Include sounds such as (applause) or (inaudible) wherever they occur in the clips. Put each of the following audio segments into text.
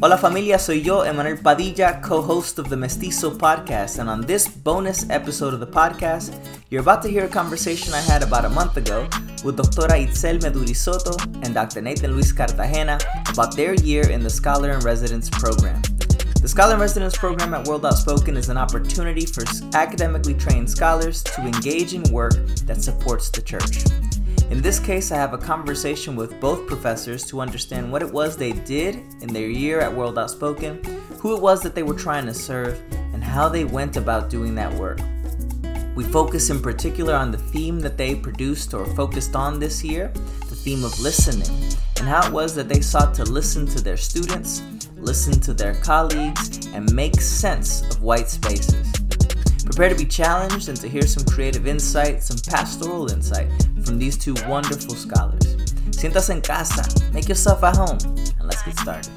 Hola familia, soy yo, Emanuel Padilla, co-host of the Mestizo podcast, and on this bonus episode of the podcast, you're about to hear a conversation I had about a month ago with Doctora Itzel Meduri Soto and Dr. Nathan Luis Cartagena about their year in the Scholar in Residence program. The Scholar in Residence program at World Outspoken is an opportunity for academically trained scholars to engage in work that supports the church. In this case, I have a conversation with both professors to understand what it was they did in their year at World Outspoken, who it was that they were trying to serve, and how they went about doing that work. We focus in particular on the theme that they produced or focused on this year, the theme of listening, and how it was that they sought to listen to their students, listen to their colleagues, and make sense of white spaces. Prepare to be challenged and to hear some creative insight, some pastoral insight from these two wonderful scholars. Siéntase en casa, make yourself at home, and let's get started.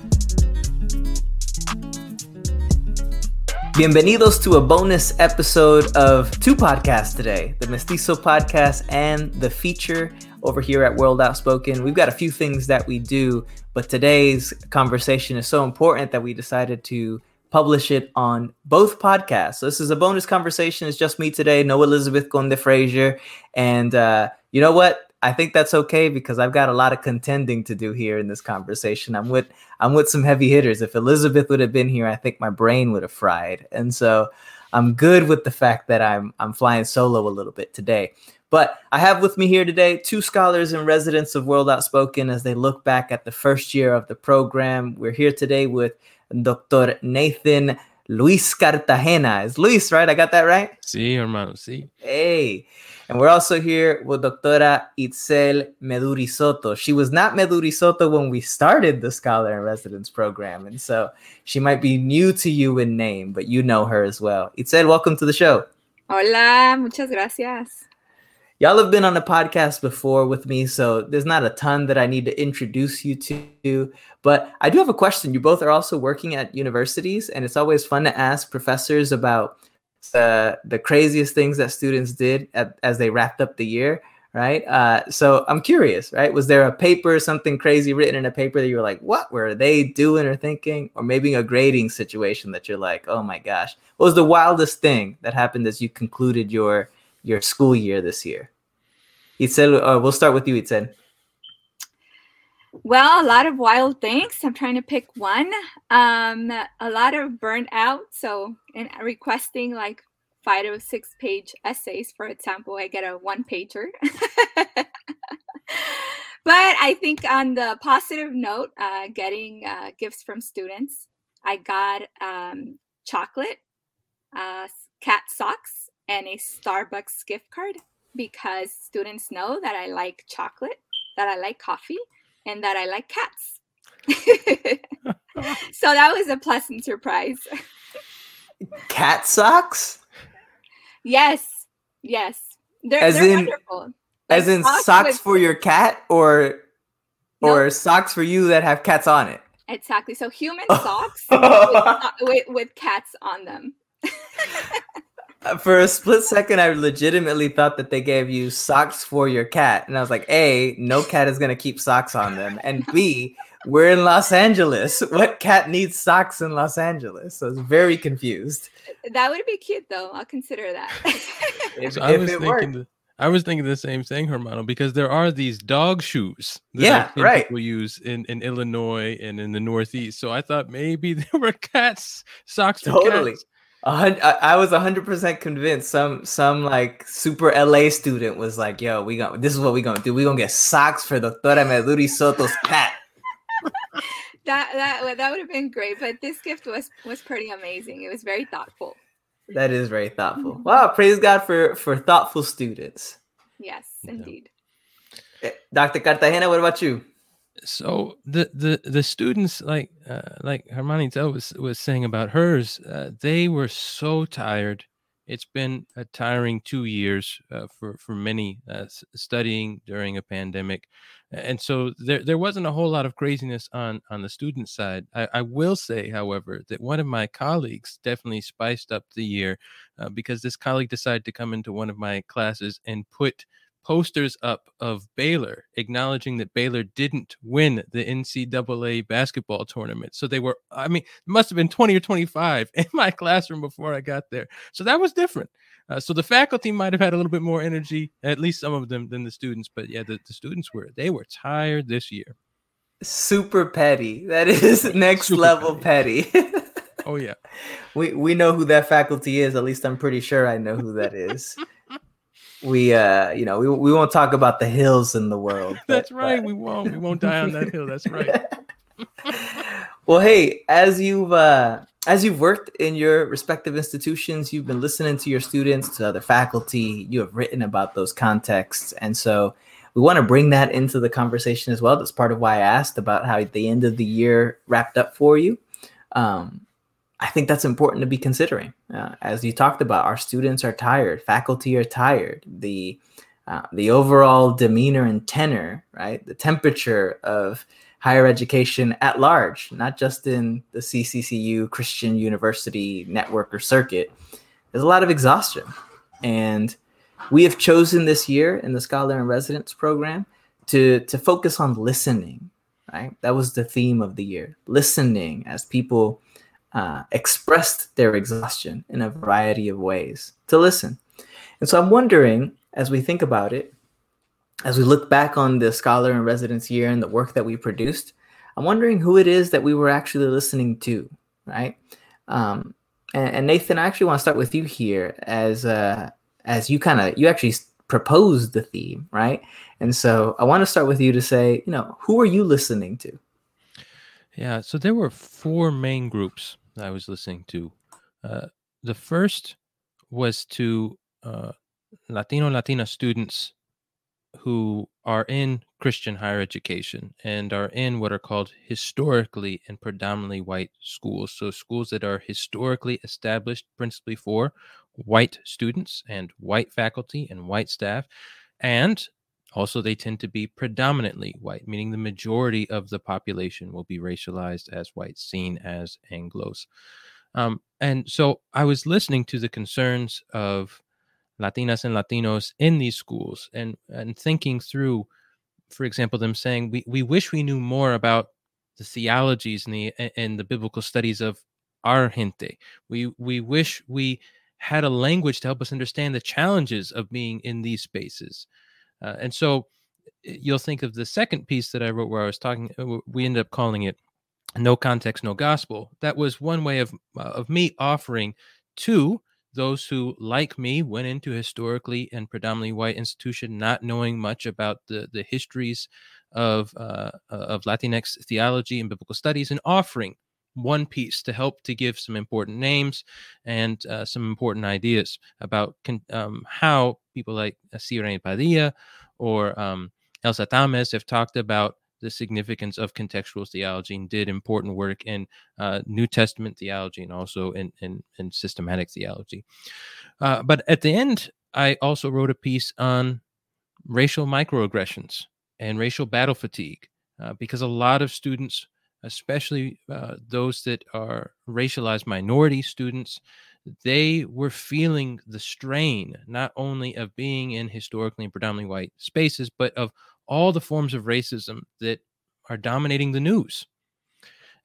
Bienvenidos to a bonus episode of two podcasts today the Mestizo podcast and the feature over here at World Outspoken. We've got a few things that we do, but today's conversation is so important that we decided to publish it on both podcasts. So this is a bonus conversation. It's just me today, no Elizabeth Conde Frazier. And uh, you know what? I think that's okay because I've got a lot of contending to do here in this conversation. I'm with I'm with some heavy hitters. If Elizabeth would have been here, I think my brain would have fried. And so I'm good with the fact that I'm I'm flying solo a little bit today. But I have with me here today two scholars and residents of World Outspoken as they look back at the first year of the program. We're here today with Dr. Nathan Luis Cartagena. Is Luis, right? I got that right? Sí, hermano, sí. Hey. And we're also here with Doctora Itzel Meduri Soto. She was not Meduri Soto when we started the Scholar in Residence program. And so she might be new to you in name, but you know her as well. Itzel, welcome to the show. Hola, muchas gracias. Y'all have been on the podcast before with me, so there's not a ton that I need to introduce you to. But I do have a question. You both are also working at universities, and it's always fun to ask professors about the the craziest things that students did at, as they wrapped up the year, right? Uh, so I'm curious, right? Was there a paper, something crazy written in a paper that you were like, what were they doing or thinking? Or maybe a grading situation that you're like, oh my gosh, what was the wildest thing that happened as you concluded your your school year this year? Itzel, uh, we'll start with you, Itzel. Well, a lot of wild things. I'm trying to pick one. Um, a lot of burnt out. So, in requesting like five or six page essays, for example, I get a one pager. (laughs) but I think on the positive note, uh, getting uh, gifts from students, I got um, chocolate, uh, cat socks, and a Starbucks gift card because students know that I like chocolate, that I like coffee, and that I like cats. (laughs) so that was a pleasant surprise. (laughs) Cat socks? Yes, yes. They're, as they're in, wonderful. Like as in socks, socks with, for your cat, or or nope. socks for you that have cats on it. Exactly. So human (laughs) socks with, with, with cats on them. For a split second, I legitimately thought that they gave you socks for your cat, and I was like, "A, no cat is gonna keep socks on them," and B, we're in Los Angeles. What cat needs socks in Los Angeles? So I was very confused. That would be cute, though. I'll consider that. (laughs) if, so I was thinking. The, I was thinking the same thing, Hermano, because there are these dog shoes that yeah, right. people use in, in Illinois and in the Northeast. So I thought maybe (laughs) there were cats socks totally. Cats. I was hundred percent convinced. Some some like super LA student was like, "Yo, we got this is what we gonna do. We gonna get socks for the Doctora Meduri Soto's cat." (laughs) that that that would have been great, but this gift was was pretty amazing. It was very thoughtful. That is very thoughtful. Wow, praise God for for thoughtful students. Yes, indeed. Eh, Dr. Cartagena, what about you? so the the the students like uh, like Hermanita was was saying about hers, uh, they were so tired. It's been a tiring two years uh, for for many uh, studying during a pandemic, and so there there wasn't a whole lot of craziness on on the student side. I, I will say, however, that one of my colleagues definitely spiced up the year uh, because this colleague decided to come into one of my classes and put posters up of Baylor acknowledging that Baylor didn't win the NCAA basketball tournament. So they were, I mean, it must have been 20 or 25 (laughs) in my classroom before I got there. So that was different. Uh, so the faculty might have had a little bit more energy, at least some of them, than the students. But yeah, the, the students were, they were tired this year. Super petty. That is (laughs) next Super level petty. petty. (laughs) oh yeah. We we know who that faculty is. At least I'm pretty sure I know who that is. We uh you know we, we won't talk about the hills in the world (laughs) but, that's right but... we won't. We won't die on that hill that's right. (laughs) Well hey as you've uh as you've worked in your respective institutions you've been listening to your students to other faculty you have written about those contexts and so we want to bring that into the conversation as well. That's part of why i asked about how the end of the year wrapped up for you. Um I think that's important to be considering. Uh, as you talked about, our students are tired, faculty are tired. The uh, the overall demeanor and tenor, right? The temperature of higher education at large, not just in the CCCU Christian University network or circuit. There's a lot of exhaustion, and we have chosen this year in the Scholar in Residence program to to focus on listening. Right, that was the theme of the year: listening as people uh, expressed their exhaustion in a variety of ways to listen. And so I'm wondering, as we think about it, as we look back on the scholar in residence year and the work that we produced, I'm wondering who it is that we were actually listening to, right? Um, and, and, Nathan, I actually want to start with you here, as uh, as you kind of you actually proposed the theme, right? And so I want to start with you to say, you know, who are you listening to? Yeah, so there were four main groups I was listening to. Uh, the first was to uh, Latino Latina students who are in Christian higher education and are in what are called historically and predominantly white schools. So, schools that are historically established principally for white students and white faculty and white staff, and also, they tend to be predominantly white, meaning the majority of the population will be racialized as white, seen as Anglos. Um, and so I was listening to the concerns of Latinas and Latinos in these schools and, and thinking through, for example, them saying, we, we wish we knew more about the theologies and the, and the biblical studies of our gente. We, we wish we had a language to help us understand the challenges of being in these spaces. Uh, and so you'll think of the second piece that I wrote where I was talking, uh, we ended up calling it No Context, No Gospel. That was one way of, uh, of me offering to those who, like me, went into historically and predominantly white institution, not knowing much about the, the histories of, uh, of Latinx theology and biblical studies, and offering one piece to help to give some important names and uh, some important ideas about con- um, how people like C. René Padilla or um, Elsa Tamez have talked about the significance of contextual theology and did important work in uh, New Testament theology and also in, in, in systematic theology. Uh, but at the end, I also wrote a piece on racial microaggressions and racial battle fatigue uh, because a lot of students especially uh, those that are racialized minority students, they were feeling the strain not only of being in historically and predominantly white spaces, but of all the forms of racism that are dominating the news.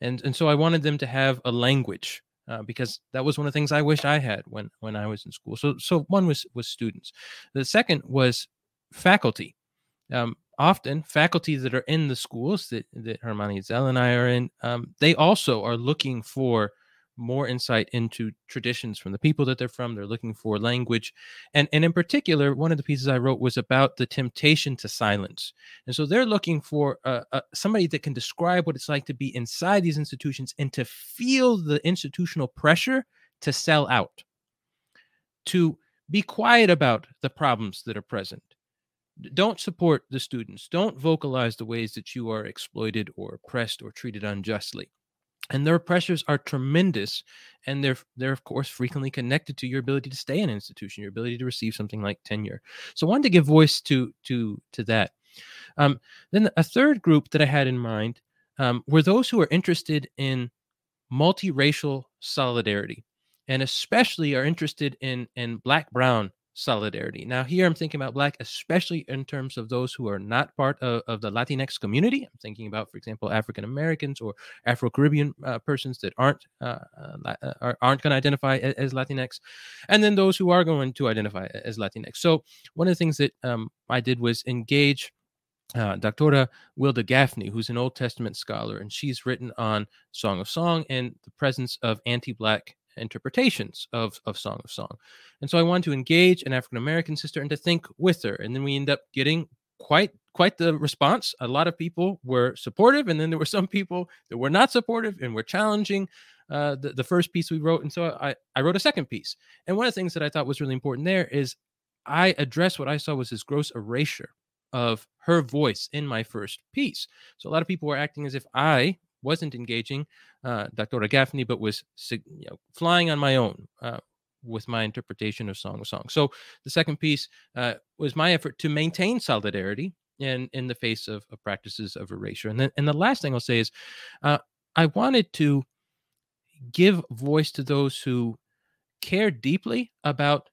And, and so I wanted them to have a language uh, because that was one of the things I wish I had when when I was in school. So so one was was students. The second was faculty. Um, often faculty that are in the schools that, that Hermana Itzel and I are in, um, they also are looking for more insight into traditions from the people that they're from. They're looking for language. And, and in particular, one of the pieces I wrote was about the temptation to silence. And so they're looking for uh, uh, somebody that can describe what it's like to be inside these institutions and to feel the institutional pressure to sell out, to be quiet about the problems that are present don't support the students. Don't vocalize the ways that you are exploited or oppressed or treated unjustly. And their pressures are tremendous and they're they're of course frequently connected to your ability to stay in an institution your ability to receive something like tenure. So i wanted to give voice to to to that. Um, then a third group that i had in mind um, were those who are interested in multiracial solidarity and especially are interested in in black brown solidarity. Now, here I'm thinking about Black, especially in terms of those who are not part of, of the Latinx community. I'm thinking about, for example, African Americans or Afro Caribbean uh, persons that aren't uh, uh, aren't going to identify as, Latinx, and then those who are going to identify as Latinx. So, one of the things that um, I did was engage. Uh, Doctora Wilda Gafney, who's an Old Testament scholar, and she's written on Song of Song and the presence of anti-black interpretations of, of Song of Song. And so I wanted to engage an African American sister and to think with her. And then we end up getting quite quite the response. A lot of people were supportive, and then there were some people that were not supportive and were challenging uh, the, the first piece we wrote. And so I, I wrote a second piece. And one of the things that I thought was really important there is I addressed what I saw was this gross erasure of her voice in my first piece. So a lot of people were acting as if I wasn't engaging uh, Dr. Gafney, but was you know, flying on my own uh, with my interpretation of Song of Song. So the second piece uh, was my effort to maintain solidarity in in the face of, of practices of erasure. And then and the last thing I'll say is, uh, I wanted to give voice to those who care deeply about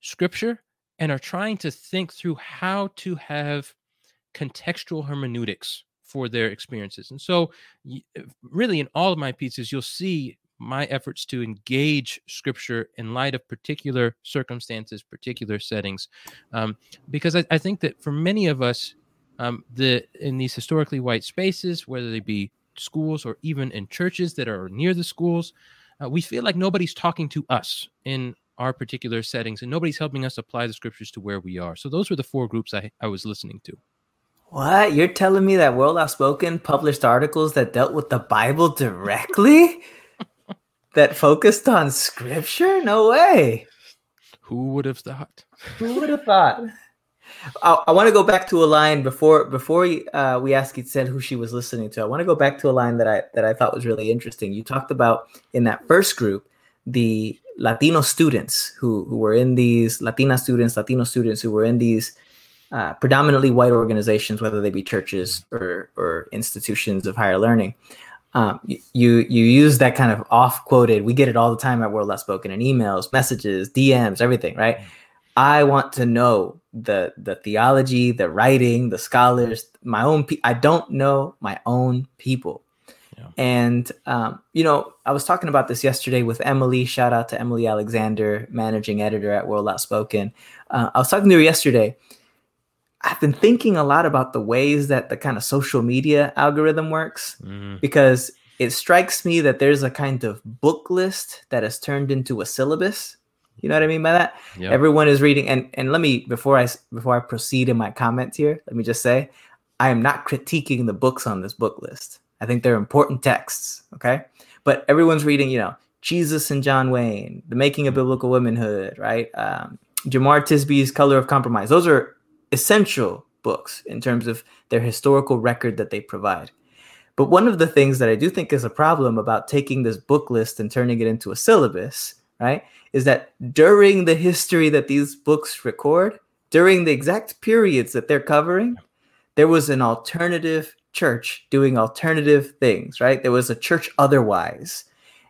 Scripture and are trying to think through how to have contextual hermeneutics for their experiences. And so, uh, really, in all of my pieces, you'll see my efforts to engage scripture in light of particular circumstances, particular settings, um, because I, I, think that for many of us, um, the in these historically white spaces, whether they be schools or even in churches that are near the schools, uh, we feel like nobody's talking to us in our particular settings, and nobody's helping us apply the scriptures to where we are. So those were the four groups I, I was listening to. What? You're telling me that World Outspoken published articles that dealt with the Bible directly? (laughs) that focused on scripture? No way. Who would have thought? Who would have thought? I, I want to go back to a line before before we uh, we ask said who she was listening to. I want to go back to a line that I that I thought was really interesting. You talked about in that first group the Latino students who who were in these Latina students, Latino students who were in these uh, predominantly white organizations, whether they be churches or, or institutions of higher learning. Um, you you use that kind of off quoted. We get it all the time at World Outspoken in emails, messages, DMs, everything. Right? I want to know the the theology, the writing, the scholars, my own. Pe- I don't know my own people. Yeah. And um, you know, I was talking about this yesterday with Emily. Shout out to Emily Alexander, managing editor at World Outspoken. Uh, I was talking to her yesterday, I've been thinking a lot about the ways that the kind of social media algorithm works mm-hmm. because it strikes me that there's a kind of book list that has turned into a syllabus. You know what I mean by that? Yep. Everyone is reading and and let me before I before I proceed in my comments here, let me just say I am not critiquing the books on this book list. I think they're important texts, okay? But everyone's reading, you know, Jesus and John Wayne, The Making of Biblical Womanhood, right? Um, Jemar Tisby's Color of Compromise. Those are essential books in terms of their historical record that they provide. But one of the things that I do think is a problem about taking this book list and turning it into a syllabus, right, is that during the history that these books record, during the exact periods that they're covering, there was an alternative church doing alternative things, right? There was a church otherwise.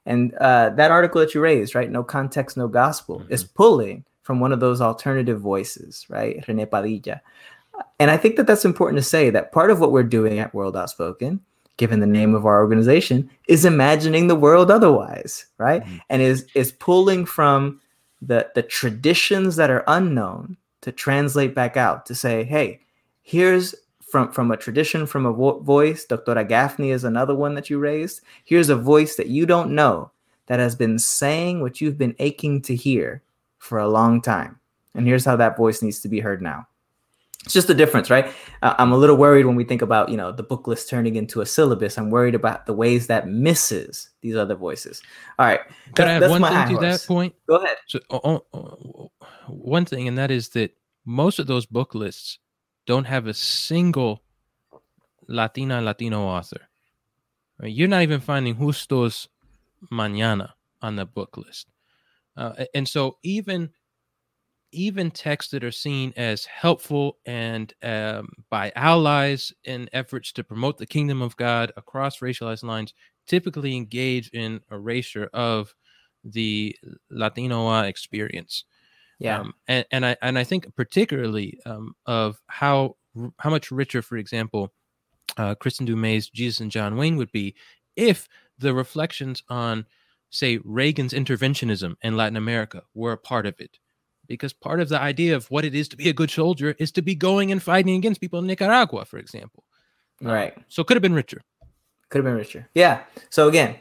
And uh, that article that you raised, right, no context, no gospel, mm-hmm. is pulling from one of those alternative voices, right? Rene Padilla. And I think that that's important to say that part of what we're doing at World Outspoken, given the name of our organization, is imagining the world otherwise, right? Mm-hmm. And is is pulling from the the traditions that are unknown to translate back out to say, hey, here's from from a tradition, from a vo- voice. Dr. Gafney is another one that you raised. Here's a voice that you don't know that has been saying what you've been aching to hear for a long time. And here's how that voice needs to be heard now. It's just a difference, right? Uh, I'm a little worried when we think about, you know, the book list turning into a syllabus. I'm worried about the ways that misses these other voices. All right. Can that, I add one thing to that point? Go ahead. So, uh, uh, one thing, and that is that most of those book lists don't have a single Latina Latino author. Right? You're not even finding Justos Mañana on the book list. Uh, and so even even texts that are seen as helpful and um, by allies in efforts to promote the kingdom of God across racialized lines typically engage in erasure of the Latinoa experience. Yeah. Um, and, and I and I think particularly um, of how how much richer, for example, uh, Kristin Du Mez's Jesus and John Wayne would be if the reflections on, say, Reagan's interventionism in Latin America were a part of it. Because part of the idea of what it is to be a good soldier is to be going and fighting against people in Nicaragua, for example. Uh, Right. so it could have been richer. Could have been richer. Yeah. So again,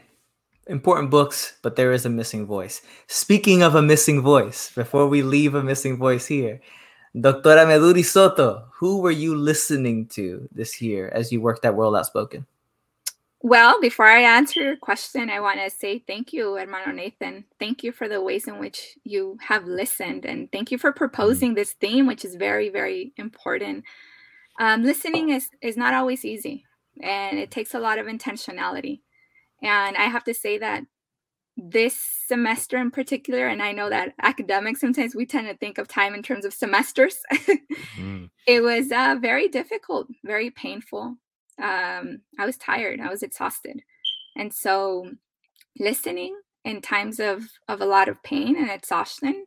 important books, but there is a missing voice. Speaking of a missing voice, before we leave a missing voice here, Doctora Meduri Soto, who were you listening to this year as you worked at World Outspoken? Well, before I answer your question, I want to say thank you, Hermano Nathan. Thank you for the ways in which you have listened, and thank you for proposing this theme, which is very, very important. Um, listening is is not always easy, and it takes a lot of intentionality. And I have to say that this semester in particular, and I know that academics sometimes we tend to think of time in terms of semesters. (laughs) Mm. it was uh, very difficult, very painful. Um, I was tired, I was exhausted. And so listening in times of, of a lot of pain and exhaustion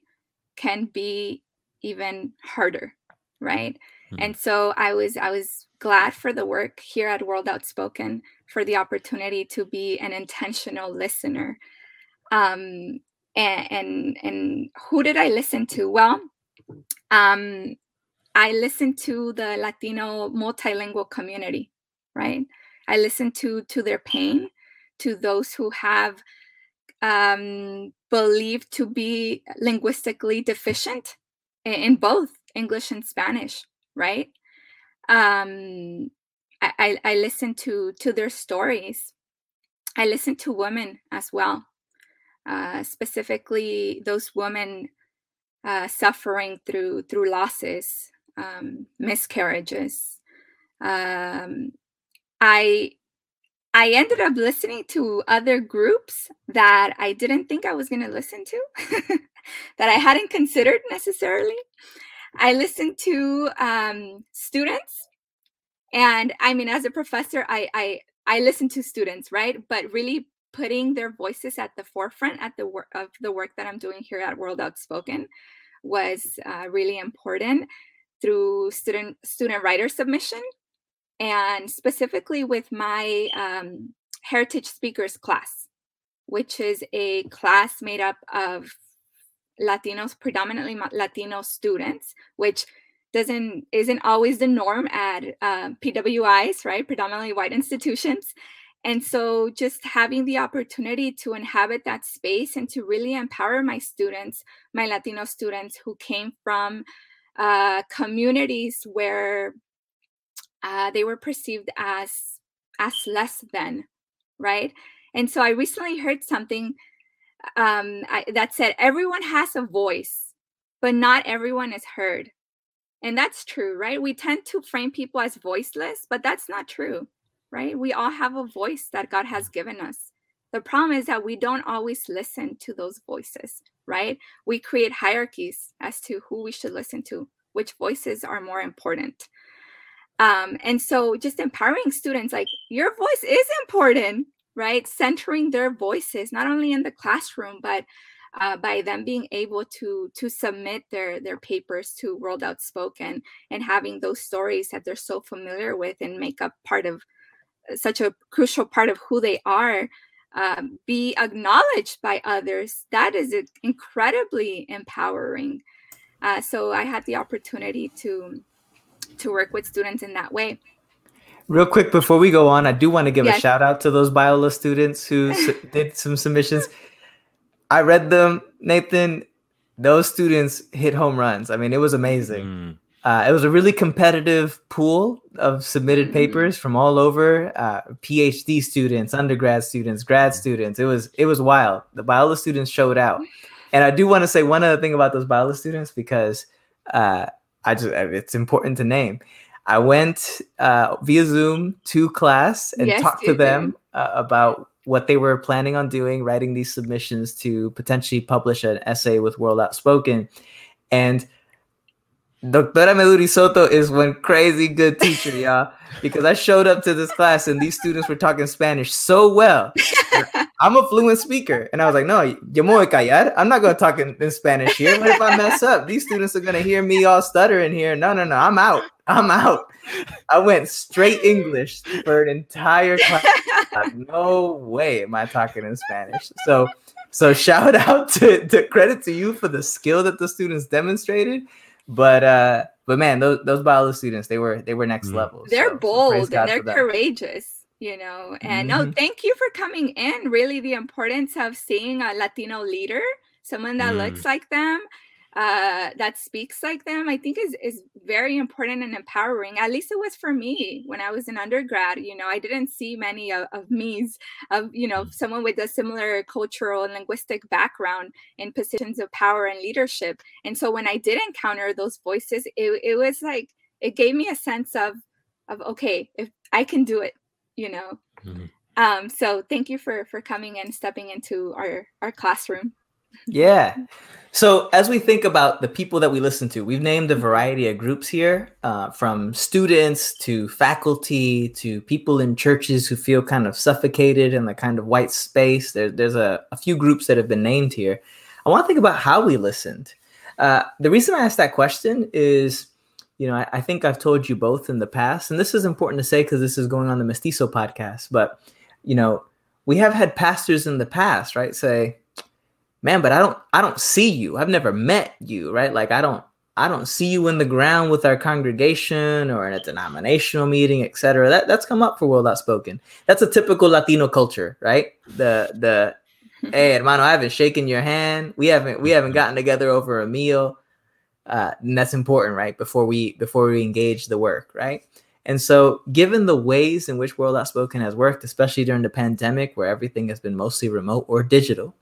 can be even harder, right? Mhm. And so I was I was glad for the work here at World Outspoken for the opportunity to be an intentional listener. Um, and and, and who did I listen to? Well, um, I listened to the Latino multilingual community, right? I listen to to their pain, to those who have um, believed to be linguistically deficient in, in both English and Spanish, right? Um, I, I, I listened to to their stories. I listen to women as well, uh, specifically those women uh, suffering through through losses, um, miscarriages. Um, I I ended up listening to other groups that I didn't think I was going to listen to, (laughs) that I hadn't considered necessarily. I listened to um, students, and I mean, as a professor, I I I listen to students, right? But really putting their voices at the forefront at the work of the work that I'm doing here at World Outspoken was uh, really important through student student writer submission and specifically with my um, heritage speakers class which is a class made up of latinos predominantly latino students which doesn't isn't always the norm at uh, pwis right? Predominantly white institutions. And so just having the opportunity to inhabit that space and to really empower my students my latino students who came from uh, communities where uh, they were perceived as as less than right? And so i recently heard something um, I, that said everyone has a voice but not everyone is heard. And that's true right? We tend to frame people as voiceless but that's not true right? We all have a voice that god has given us. The problem is that we don't always listen to those voices right? We create hierarchies as to who we should listen to which voices are more important um, and so just empowering students like your voice is important right? Centering their voices not only in the classroom but uh, by them being able to to submit their their papers to world outspoken and having those stories that they're so familiar with and make up part of such a crucial part of who they are um, be acknowledged by others that is incredibly empowering. Uh, so i had the opportunity to to work with students in that way. Real quick before we go on, I do want to give Yes. a shout out to those Biola students who (laughs) s- did some submissions. I read them, Nathan. Those students hit home runs. I mean, it was amazing. Mm. Uh, it was a really competitive pool of submitted Mhm. papers from all over. Uh, PhD students, undergrad students, grad students. It was it was wild. The Biola students showed out, and I do want to say one other thing about those Biola students because uh, I just it's important to name. I went uh, via Zoom to class and Yes, talked to them uh, about what they were planning on doing, writing these submissions to potentially publish an essay with World Outspoken, and Doctora Meduri Soto is one crazy good teacher, y'all. Because I showed up to this class and these students were talking Spanish so well. (laughs) I'm a fluent speaker. And I was like, no, yo me voy callar. I'm not going to talk in, in Spanish here. What if I mess up? These students are going to hear me all stuttering here. No, no, no. I'm out. I'm out. I went straight English for an entire class. no way am I talking in Spanish. So, so shout out to, to credit to you for the skill that the students demonstrated. But uh, but man, those those Biola students, they were they were next mm-hmm. level. They're so, bold and they're courageous you know and mm-hmm. no thank you for coming in really the importance of seeing a latino leader someone that mm. looks like them uh, that speaks like them, I think is is very important and empowering. At least it was for me when I was in undergrad. You know, I didn't see many of, of me's of you know mm. someone with a similar cultural and linguistic background in positions of power and leadership. And so when I did encounter those voices, it it was like it gave me a sense of of okay, if I can do it, you know. Mm-hmm. Um, so thank you for for coming and stepping into our our classroom. Yeah. So, as we think about the people that we listen to, we've named a variety of groups here uh, from students to faculty to people in churches who feel kind of suffocated in the kind of white space. There, there's a, a, few groups that have been named here. I want to think about how we listened. Uh, the reason I asked that question is, you know, I, I think I've told you both in the past, and this is important to say because this is going on the Mestizo podcast, but, you know, we have had pastors in the past, right, say, man, but I don't I don't see you. I've never met you, right? Like I don't I don't see you in the ground with our congregation or in a denominational meeting, etc. That that's come up for World Outspoken. That's a typical Latino culture, right? The the hey hermano, I haven't shaken your hand. We haven't we haven't gotten together over a meal. Uh, and that's important, right? Before we before we engage the work, right? And so, given the ways in which World Outspoken has worked, especially during the pandemic, where everything has been mostly remote or digital,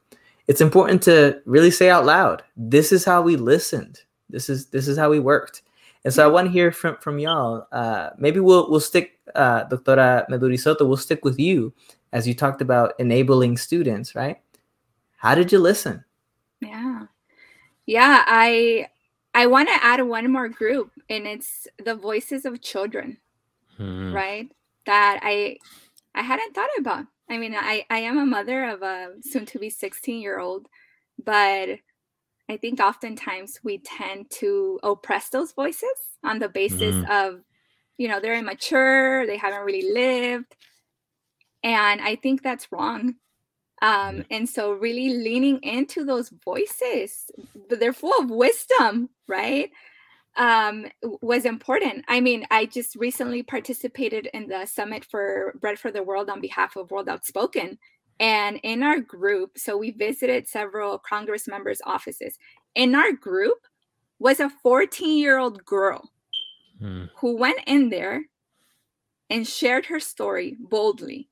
it's important to really say out loud this is how we listened. This is this is how we worked. And so i want to hear from from y'all uh, maybe we'll we'll stick uh, doctora meduri soto we'll stick with you as you talked about enabling students right? How did you listen? Yeah. Yeah i i want to add one more group and it's the voices of children hmm. right that i i hadn't thought about I mean, I, I am a mother of a soon to be 16 year old, but I think oftentimes we tend to oppress those voices on the basis mm. of, you know, they're immature, they haven't really lived. And I think that's wrong. Um, and so really leaning into those voices, they're full of wisdom, right? um, was important. I mean, I just recently participated in the Summit for Bread for the World on behalf of World Outspoken. And in our group, so we visited several Congress members' offices. In our group was a 14 year old girl hmm. who went in there and shared her story boldly.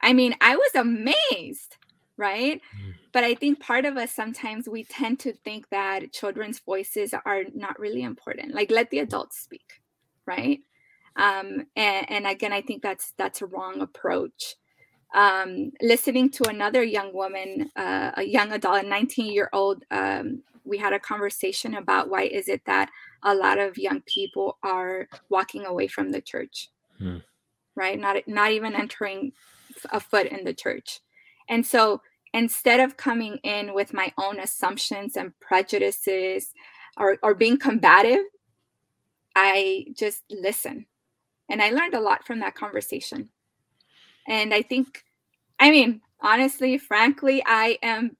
I mean, I was amazed right? Mm. But I think part of us sometimes we tend to think that children's voices are not really important. Like let the adults speak, right? Um, and, and again, I think that's that's a wrong approach. Um, listening to another young woman, uh, a young adult, a 19 year old, um, we had a conversation about why is it that a lot of young people are walking away from the church, hmm. right? Not not even entering a foot in the church. And so instead of coming in with my own assumptions and prejudices or, or being combative, I just listen. And I learned a lot from that conversation. And I think, I mean, honestly, frankly, I am.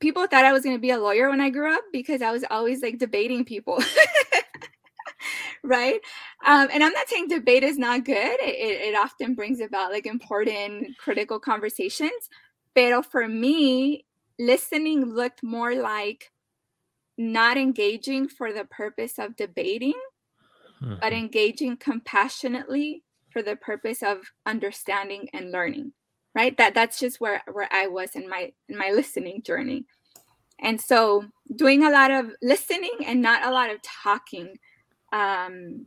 People thought I was going to be a lawyer when I grew up because I was always like debating people. (laughs) right? Um, and I'm not saying debate is not good. It, it often brings about like important critical conversations. But for me, listening looked more like not engaging for the purpose of debating, mm-hmm. but engaging compassionately for the purpose of understanding and learning. Right? That that's just where where I was in my in my listening journey. And so doing a lot of listening and not a lot of talking um,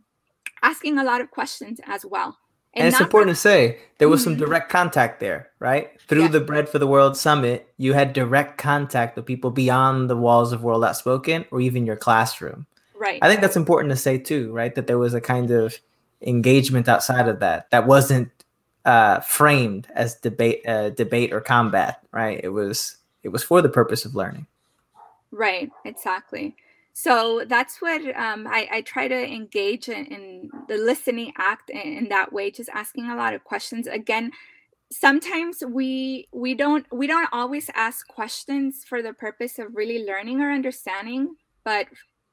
asking a lot of questions as well. And, and it's important to say there was some mm-hmm. direct contact there, right? Through the Bread for the World Summit, you had direct contact with people beyond the walls of World Outspoken or even your classroom. Right. I think that's important to say too, right? That there was a kind of engagement outside of that that wasn't uh, framed as debate, uh, debate or combat, right? It was it was for the purpose of learning. Right, exactly. So that's what um, I, I, try to engage in, in the listening act in, in, that way, just asking a lot of questions. Again, sometimes we we don't we don't always ask questions for the purpose of really learning or understanding, but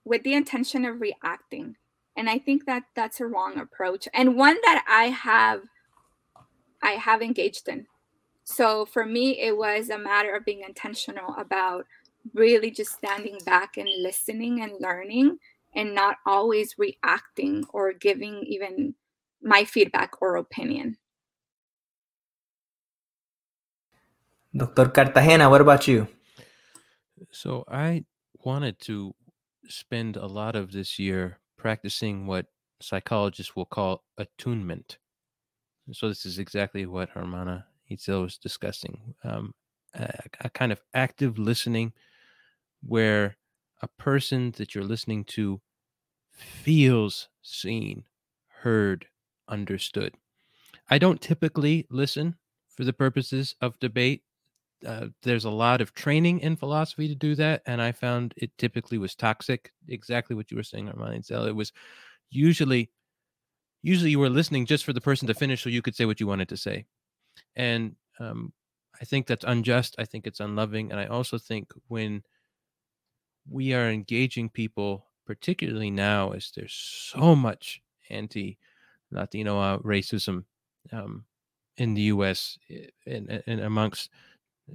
with the intention of reacting. And I think that that's a wrong approach, and one that I have I have engaged in. So for me, it was a matter of being intentional about really just standing back and listening and learning and not always reacting or giving even my feedback or opinion. Dr. Cartagena, what about you? So I wanted to spend a lot of this year practicing what psychologists will call attunement. So this is exactly what Hermana Itzel was discussing. Um, a, a kind of active listening where a person that you're listening to feels seen, heard, understood. I don't typically listen for the purposes of debate. Uh, there's a lot of training in philosophy to do that, and I found it typically was toxic. Exactly what you were saying, Armand It was usually, usually you were listening just for the person to finish, so you could say what you wanted to say, and um, I think that's unjust. I think it's unloving, and I also think when we are engaging people, particularly now, as there's so much anti Latino uh, racism um, in the U.S. and, and amongst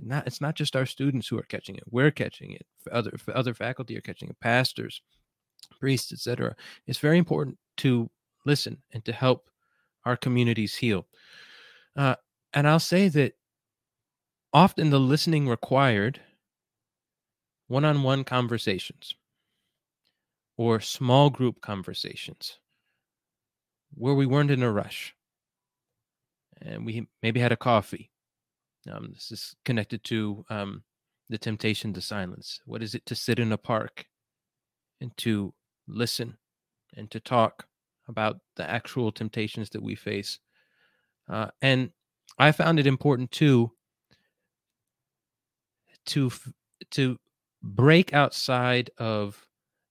not it's not just our students who are catching it we're catching it other other faculty are catching it pastors priests etc it's very important to listen and to help our communities heal uh, and i'll say that often the listening required one on one conversations or small group conversations where we weren't in a rush and we maybe had a coffee. Um, this is connected to um, the temptation to silence. What is it to sit in a park and to listen and to talk about the actual temptations that we face? Uh, and I found it important too to to break outside of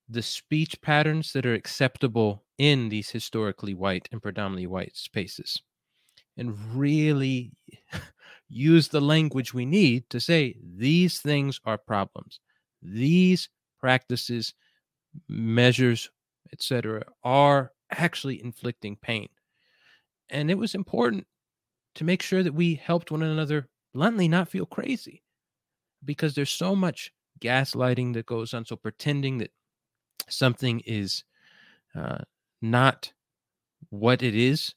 the speech patterns that are acceptable in these historically white and predominantly white spaces and really (laughs) use the language we need to say these things are problems. These practices measures etc are actually inflicting pain. And it was important to make sure that we helped one another bluntly not feel crazy because there's so much gaslighting that goes on. So pretending that something is uh, not what it is,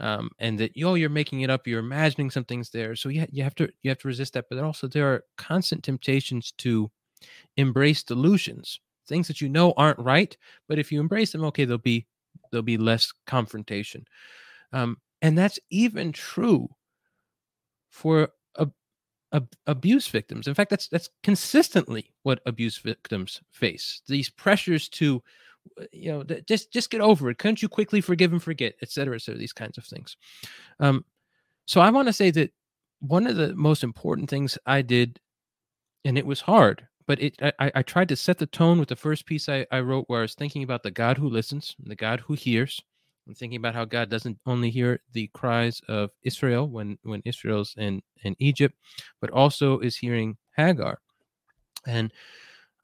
um, and that oh you're making it up, you're imagining something's there. So yeah, you have to you have to resist that. But also there are constant temptations to embrace delusions, things that you know aren't right, but if you embrace them, okay, there'll be there'll be less confrontation. Um, and that's even true for ab- abuse victims. In fact, that's that's consistently what abuse victims face. These pressures to, uh, you know, just just get over it. Couldn't you quickly forgive and forget, et cetera, et cetera. These kinds of things. Um, so I want to say that one of the most important things I did, and it was hard, but it I, I tried to set the tone with the first piece I, I wrote, where I was thinking about the God who listens, the God who hears, I'm thinking about how God doesn't only hear the cries of Israel when when Israel's in in Egypt, but also is hearing Hagar. And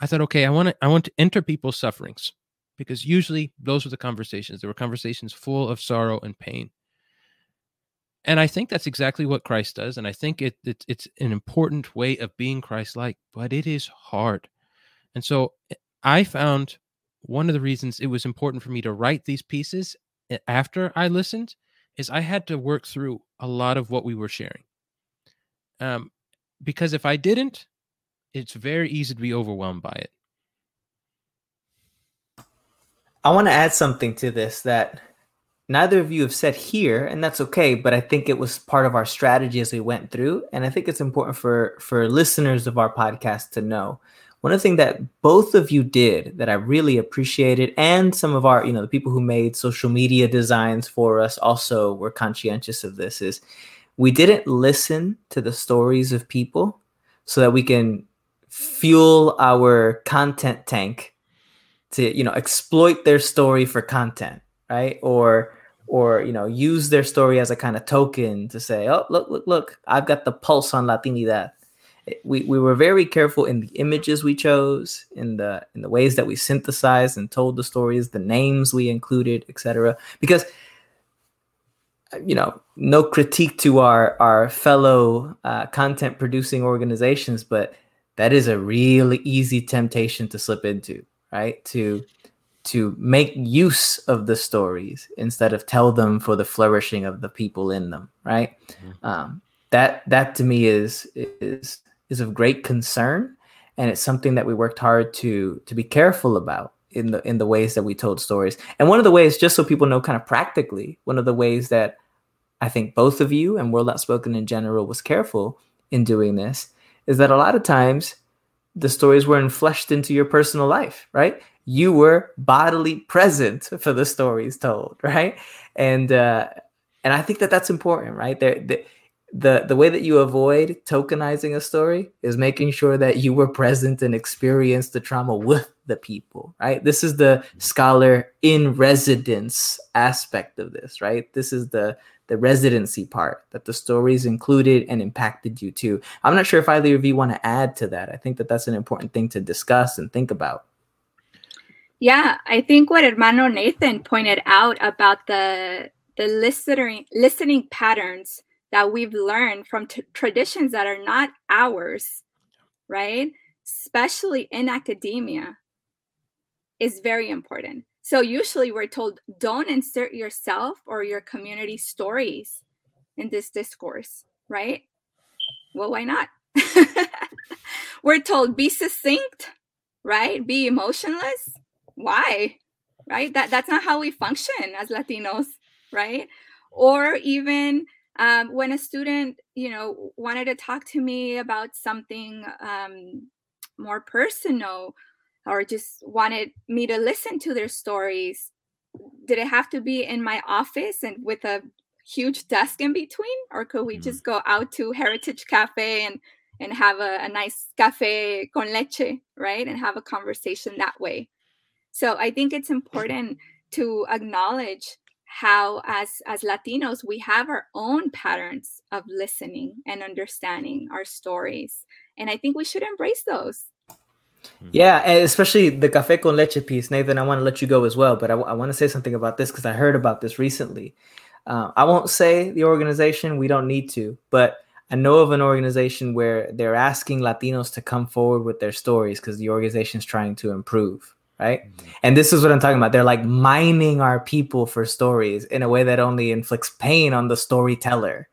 I thought, okay, I want to I want to enter people's sufferings because usually those were the conversations. There were conversations full of sorrow and pain. And I think that's exactly what Christ does. And I think it, it it's an important way of being Christ-like, but it is hard. And so eh, I found one of the reasons it was important for me to write these pieces after I listened is I had to work through a lot of what we were sharing. Um, because if I didn't, it's very easy to be overwhelmed by it. I want to add something to this that neither of you have said here, and that's okay, but I think it was part of our strategy as we went through. And I think it's important for for listeners of our podcast to know one of the things that both of you did that I really appreciated, and some of our, you know, the people who made social media designs for us also were conscientious of this, is we didn't listen to the stories of people so that we can fuel our content tank to, you know, exploit their story for content, right? Or or you know use their story as a kind of token to say oh look look look i've got the pulse on latinidad we, we were very careful in the images we chose in the in the ways that we synthesized and told the stories the names we included etc because you know no critique to our our fellow uh, content producing organizations but that is a really easy temptation to slip into right? To to make use of the stories instead of tell them for the flourishing of the people in them right? Mm-hmm. um, that that to me is is is of great concern and it's something that we worked hard to to be careful about in the in the ways that we told stories. And one of the ways just so people know kind of practically one of the ways that i think both of you and world outspoken in general was careful in doing this is that a lot of times the stories were infleshed into your personal life right? You were bodily present (laughs) for the stories told right? And uh and i think that that's important right? There the the way that you avoid tokenizing a story is making sure that you were present and experienced the trauma with the people right? This is the scholar in residence aspect of this right? This is the the residency part that the stories included and impacted you too. I'm not sure if either of you want to add to that. I think that that's an important thing to discuss and think about. Yeah i think what hermano nathan pointed out about the the listening listening patterns that we've learned from t- traditions that are not ours, right? Especially in academia, is very important. So usually we're told don't insert yourself or your community stories in this discourse, right? Well, why not? (laughs) we're told be succinct, right? Be emotionless. Why? Right? That that's not how we function as Latinos, right? Or even um, when a student you know wanted to talk to me about something um, more personal or just wanted me to listen to their stories did it have to be in my office and with a huge desk in between? Or could we mm-hmm. just go out to heritage cafe and and have a, a nice cafe con leche right and have a conversation that way? So i think it's important to acknowledge how as as latinos we have our own patterns of listening and understanding our stories and i think we should embrace those. Mm-hmm. yeah especially the cafe con leche piece nathan i want to let you go as well but i, I want to say something about this because i heard about this recently. Uh, i won't say the organization we don't need to but I know of an organization where they're asking Latinos to come forward with their stories because the organization is trying to improve right? Mm-hmm. And this is what I'm talking about. They're like mining our people for stories in a way that only inflicts pain on the storyteller,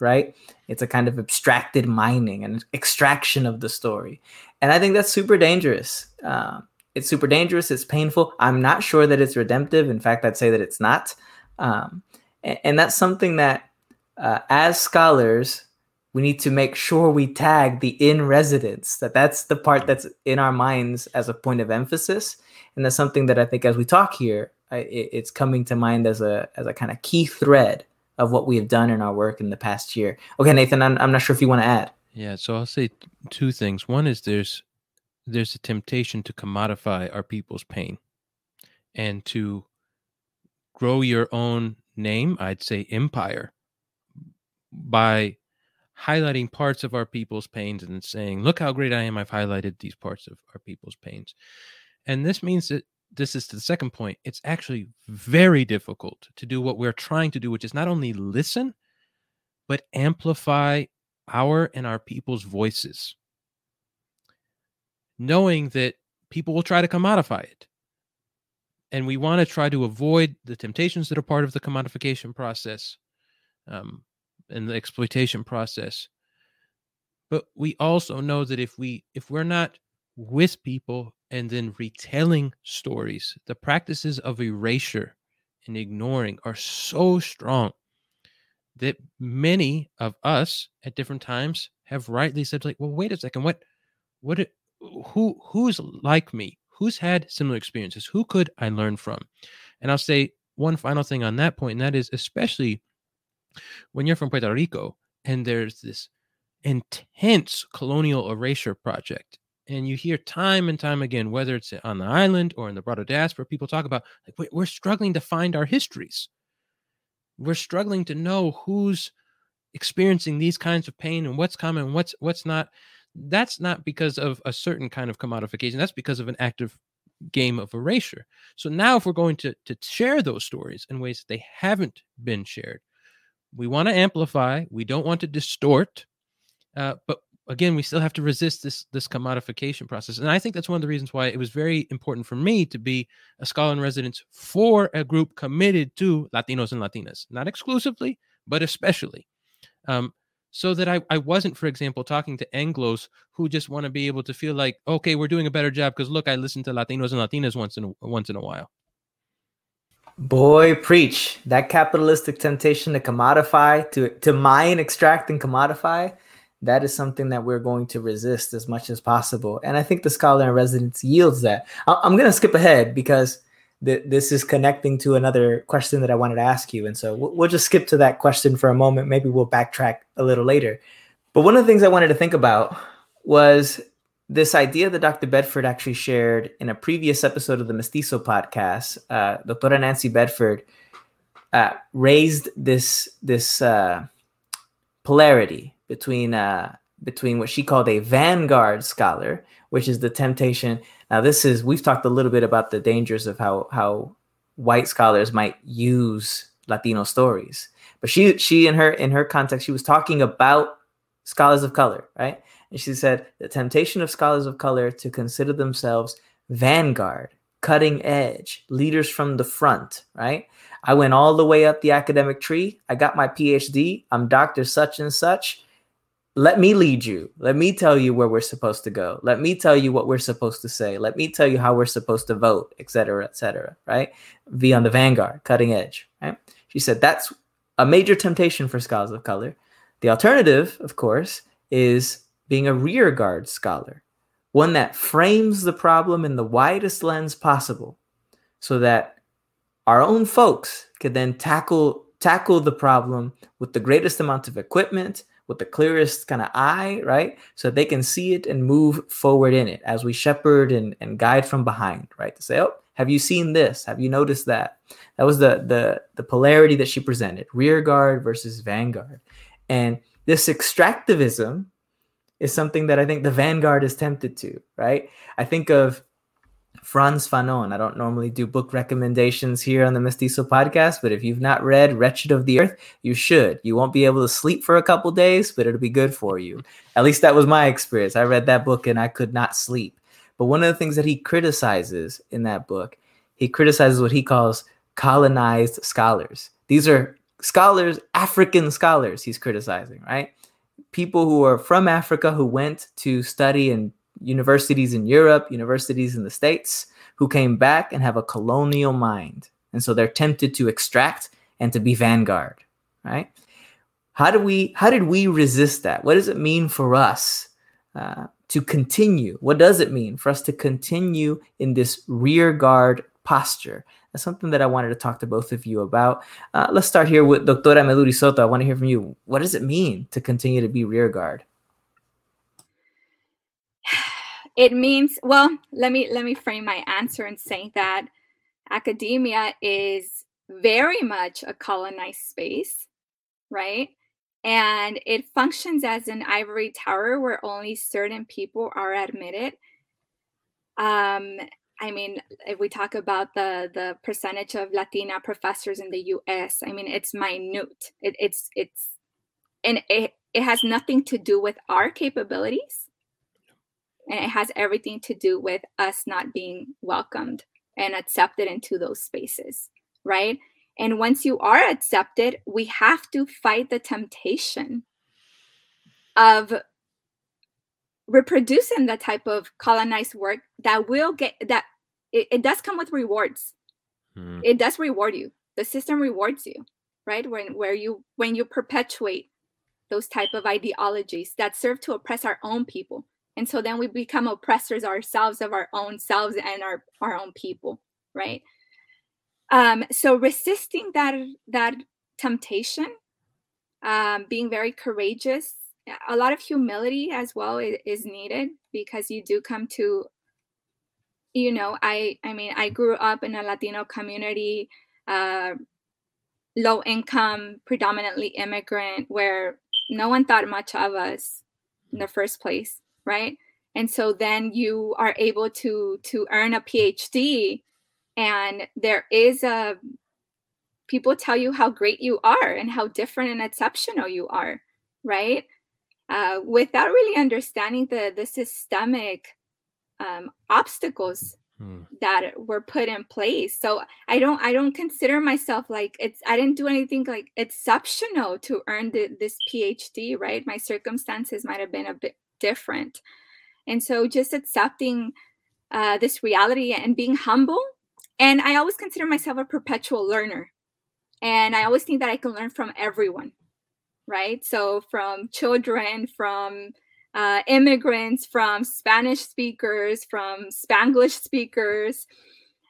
right? It's a kind of abstracted mining and extraction of the story. And I think that's super dangerous. Uh, it's super dangerous. It's painful. I'm not sure that it's redemptive. In fact, I'd say that it's not. Um, and, and, that's something that, uh, as scholars, we need to make sure we tag the in residence that that's the part that's in our minds as a point of emphasis and that's something that i think as we talk here I, it, it's coming to mind as a as a kind of key thread of what we have done in our work in the past year okay nathan i'm, I'm not sure if you want to add yeah so i'll say two things one is there's there's a temptation to commodify our people's pain and to grow your own name i'd say empire by highlighting parts of our people's pains and saying, look how great I am. I've highlighted these parts of our people's pains. And this means that this is the second point. It's actually very difficult to do what we're trying to do, which is not only listen, but amplify our and our people's voices. Knowing that people will try to commodify it. And we want to try to avoid the temptations that are part of the commodification process. Um, and the exploitation process but we also know that if we if we're not with people and then retelling stories. The practices of erasure and ignoring are so strong that many of us at different times have rightly said like well wait a second what what who who's like me? Who's had similar experiences? Who could i learn from? And i'll say one final thing on that point and that is especially when you're from puerto rico and there's this intense colonial erasure project and you hear time and time again whether it's on the island or in the broader diaspora people talk about like we're struggling to find our histories. We're struggling to know who's experiencing these kinds of pain and what's common and what's what's not. That's not because of a certain kind of commodification that's because of an active game of erasure. So now if we're going to to share those stories in ways that they haven't been shared we want to amplify we don't want to distort uh, but again we still have to resist this this commodification process and i think that's one of the reasons why it was very important for me to be a scholar in residence for a group committed to latinos and latinas not exclusively but especially um, so that I, I wasn't, for example, talking to Anglos who just want to be able to feel like, okay, we're doing a better job because look, I listen to Latinos and Latinas once in a, once in a while. Boy, preach that capitalistic temptation to commodify, to to mine, extract, and commodify. That is something that we're going to resist as much as possible, and I think the scholar in residence yields that. I'm going to skip ahead because th- this is connecting to another question that I wanted to ask you. And so we'll, we'll just skip to that question for a moment. Maybe we'll backtrack a little later. But one of the things I wanted to think about was this idea that Dr. Bedford actually shared in a previous episode of the Mestizo podcast. Uh, Dr. Nancy Bedford uh, raised this this uh, polarity between uh, between what she called a vanguard scholar, which is the temptation now, this is we've talked a little bit about the dangers of how how white scholars might use Latino stories, but she she in her in her context she was talking about scholars of color, right? And she said the temptation of scholars of color to consider themselves vanguard, cutting edge, leaders from the front, right? I went all the way up the academic tree. I got my PhD. I'm Dr. Such and Such let me lead you. Let me tell you where we're supposed to go. Let me tell you what we're supposed to say. Let me tell you how we're supposed to vote, et cetera, et cetera, right? Be on the vanguard, cutting edge, right? She said that's a major temptation for scholars of color. The alternative, of course, is being a rear guard scholar, one that frames the problem in the widest lens possible so that our own folks can then tackle tackle the problem with the greatest amount of equipment with the clearest kind of eye, right? So they can see it and move forward in it as we shepherd and, and guide from behind, right? To say, oh, have you seen this? Have you noticed that? That was the the the polarity that she presented, rear guard versus vanguard. And this extractivism is something that I think the vanguard is tempted to, right? I think of Frantz Fanon. I don't normally do book recommendations here on the Mestizo podcast, but if you've not read Wretched of the Earth, you should. You won't be able to sleep for a couple days, but it'll be good for you. At least that was my experience. I read that book and I could not sleep. But one of the things that he criticizes in that book, he criticizes what he calls colonized scholars. These are scholars, African scholars, he's criticizing, right? People who are from Africa who went to study in universities in Europe, universities in the States, who came back and have a colonial mind. And so they're tempted to extract and to be vanguard, right? How do we how did we resist that? What does it mean for us uh, to continue? What does it mean for us to continue in this rear guard posture? That's something that I wanted to talk to both of you about. Uh, let's start here with Doctora Meduri Soto. I want to hear from you. What does it mean to continue to be rear guard? It means well let me let me frame my answer and saying that academia is very much a colonized space right? And it functions as an ivory tower where only certain people are admitted. Um i mean if we talk about the the percentage of latina professors in the us i mean it's minute. It, it's it's and it, it has nothing to do with our capabilities and it has everything to do with us not being welcomed and accepted into those spaces, right? And once you are accepted, we have to fight the temptation of reproducing the type of colonized work that will get that it, it does come with rewards. Mm. It does reward you. The system rewards you, right? When where you when you perpetuate those type of ideologies that serve to oppress our own people and so then we become oppressors ourselves of our own selves and our our own people right? Um so resisting that that temptation um being very courageous a lot of humility as well is, needed because you do come to you know i i mean i grew up in a latino community uh low income predominantly immigrant where no one thought much of us in the first place right? And so then you are able to to earn a phd and there is a people tell you how great you are and how different and exceptional you are right? Uh, without really understanding the the systemic um, obstacles hmm. that were put in place. So i don't i don't consider myself like it's i didn't do anything like exceptional to earn the, this phd right? My circumstances might have been a bit different and so just accepting uh, this reality and being humble and i always consider myself a perpetual learner and i always think that i can learn from everyone right? So from children, from uh, immigrants, from Spanish speakers, from Spanglish speakers.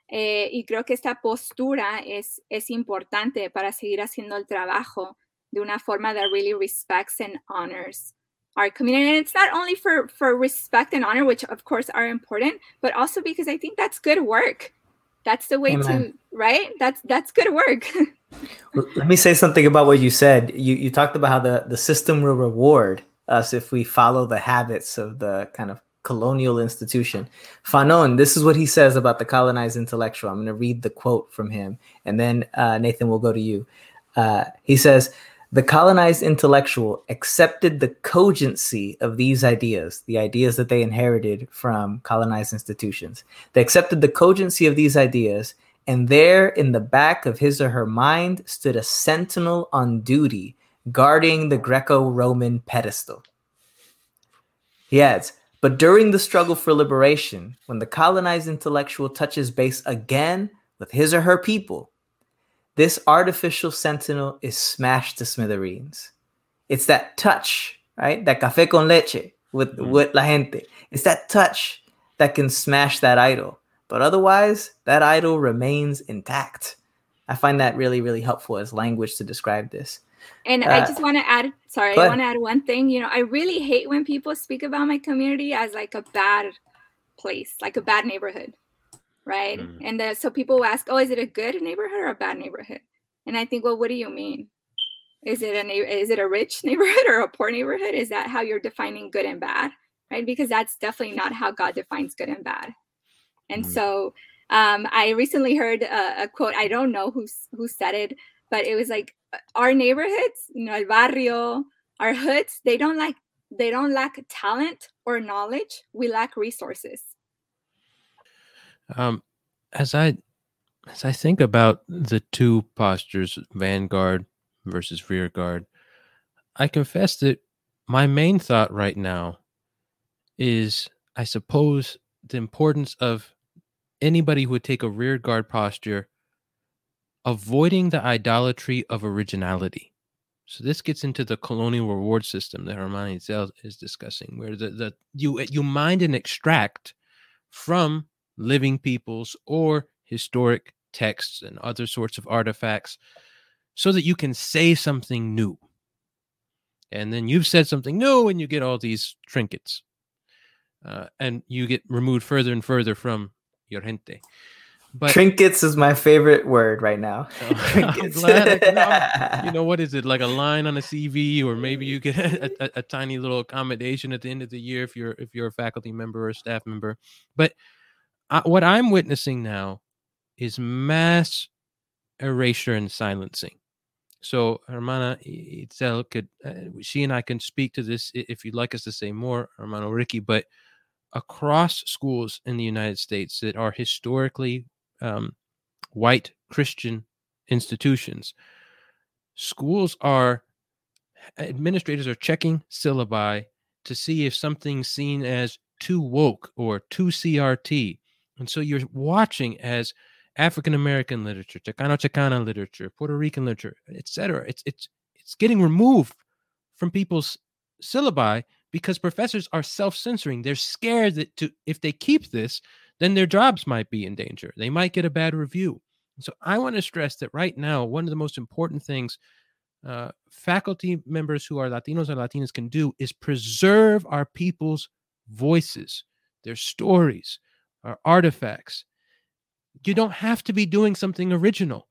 Eh, y creo que esta postura es, es importante para seguir haciendo el trabajo de una forma that really respects and honors our community. And it's not only for, for respect and honor, which of course are important, but also because I think that's good work. That's the way Amen. to, right? That's that's good work. (laughs) Let me say something about what you said. You you talked about how the, the system will reward us if we follow the habits of the kind of colonial institution. Fanon, this is what he says about the colonized intellectual. I'm going to read the quote from him, and then uh, Nathan will go to you. Uh, he says, the colonized intellectual accepted the cogency of these ideas, the ideas that they inherited from colonized institutions. They accepted the cogency of these ideas and there in the back of his or her mind stood a sentinel on duty guarding the Greco Roman pedestal. He adds, but during the struggle for liberation, when the colonized intellectual touches base again with his or her people, this artificial sentinel is smashed to smithereens. It's that touch, right? That café con leche with, mm-hmm. with la gente. It's that touch that can smash that idol. But otherwise, that idol remains intact. I find that really, really helpful as language to describe this. And uh, I just want to add, sorry, I want to add one thing. You know, I really hate when people speak about my community as like a bad place, like a bad neighborhood, right? Mm. And so people ask, oh, is it a good neighborhood or a bad neighborhood? And I think, well, what do you mean? Is it a is it a rich (laughs) neighborhood or a poor neighborhood? Is that how you're defining good and bad, right? Because that's definitely not how God defines good and bad. And mm-hmm. so um, I recently heard a, a, quote. I don't know who who said it, but it was like our neighborhoods, you know, el barrio, our hoods. They don't like they don't lack talent or knowledge. We lack resources. Um, as I as I think about the two postures, vanguard versus rear guard, I confess that my main thought right now is, I suppose, the importance of anybody who would take a rear guard posture, avoiding the idolatry of originality. So this gets into the colonial reward system that Hermana Itzel is discussing, where the, the you you mind and extract from living peoples or historic texts and other sorts of artifacts so that you can say something new. And then you've said something new and you get all these trinkets. Uh, and you get removed further and further from your gente. But trinkets is my favorite word right now. (laughs) Oh, (laughs) trinkets. you know (laughs) what is it like a line on a CV, or maybe you get a, a, a, tiny little accommodation at the end of the year if you're if you're a faculty member or a staff member. But uh, what I'm witnessing now is mass erasure and silencing. So Hermana Itzel could, uh, she and I can speak to this if you'd like us to say more, Hermano Ricky. But across schools in the United States that are historically um, white Christian institutions. Schools are, administrators are checking syllabi to see if something's seen as too woke or too CRT. And so you're watching as African American literature, Chicano Chicana literature, Puerto Rican literature, etc. It's it's it's getting removed from people's syllabi because professors are self-censoring. They're scared that to if they keep this, then their jobs might be in danger. They might get a bad review. So I want to stress that right now, one of the most important things uh, faculty members who are Latinos or Latinas can do is preserve our people's voices, their stories, our artifacts. You don't have to be doing something original.